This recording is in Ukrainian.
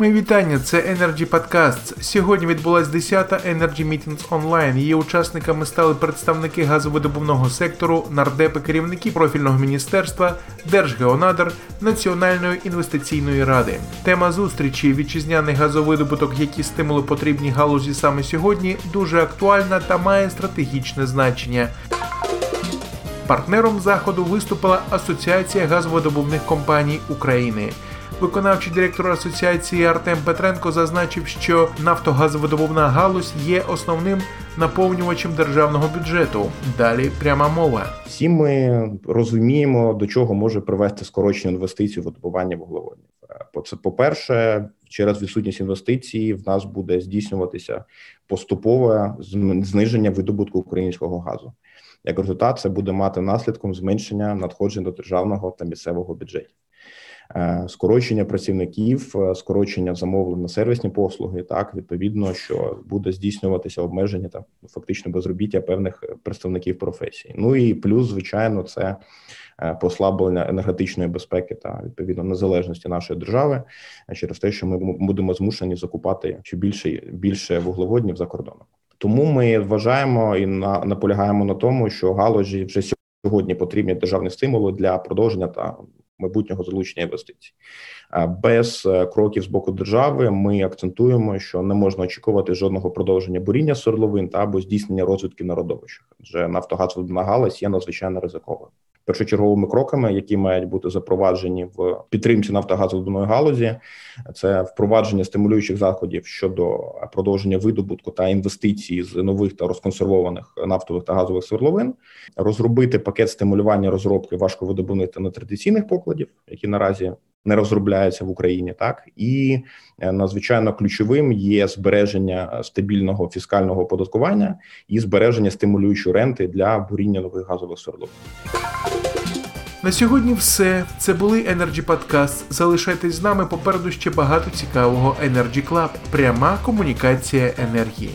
Мої вітання, це Energy Podcasts. Сьогодні відбулася 10-та Energy Meetings Online. Її учасниками стали представники газовидобувного сектору, нардепи, керівники профільного міністерства, Держгеонадр, Національної інвестиційної ради. Тема зустрічі вітчизняний газовидобуток, які стимули потрібні галузі саме сьогодні, дуже актуальна та має стратегічне значення. Партнером заходу виступила Асоціація газовидобувних компаній України. Виконавчий директор асоціації Артем Петренко зазначив, що нафтогазовидобувна галузь є основним наповнювачем державного бюджету. Далі пряма мова. Всі ми розуміємо, до чого може привести скорочення інвестицій в видобування вуглеводнів. Це по перше, через відсутність інвестицій в нас буде здійснюватися поступове зниження видобутку українського газу. Як результат, це буде мати наслідком зменшення надходжень до державного та місцевого бюджетів. Е, скорочення працівників, е, скорочення замовлень на сервісні послуги, так відповідно, що буде здійснюватися обмеження та фактично безробіття певних представників професії. Ну і плюс, звичайно, це е, послаблення енергетичної безпеки та відповідно незалежності нашої держави через те, що ми будемо змушені закупати ще більше більше вуглеводнів за кордоном. Тому ми вважаємо і на наполягаємо на тому, що галузі вже сьогодні потрібні державні стимули для продовження та майбутнього залучення інвестицій. Без е, кроків з боку держави ми акцентуємо, що не можна очікувати жодного продовження буріння свердловин та або здійснення розвідки на родовищах. Адже нафтогаз галузь є надзвичайно ризикованою першочерговими кроками, які мають бути запроваджені в підтримці нафтогазової галузі, це впровадження стимулюючих заходів щодо продовження видобутку та інвестицій з нових та розконсервованих нафтових та газових свердловин, розробити пакет стимулювання розробки важковидобувних та нетрадиційних покладів, які наразі. Не розробляються в Україні, так і е, надзвичайно ключовим є збереження стабільного фіскального оподаткування і збереження стимулюючої ренти для буріння нових газових свердловин. На сьогодні все. Це були Energy Podcast. Залишайтесь з нами попереду ще багато цікавого Energy Club. Пряма комунікація енергії.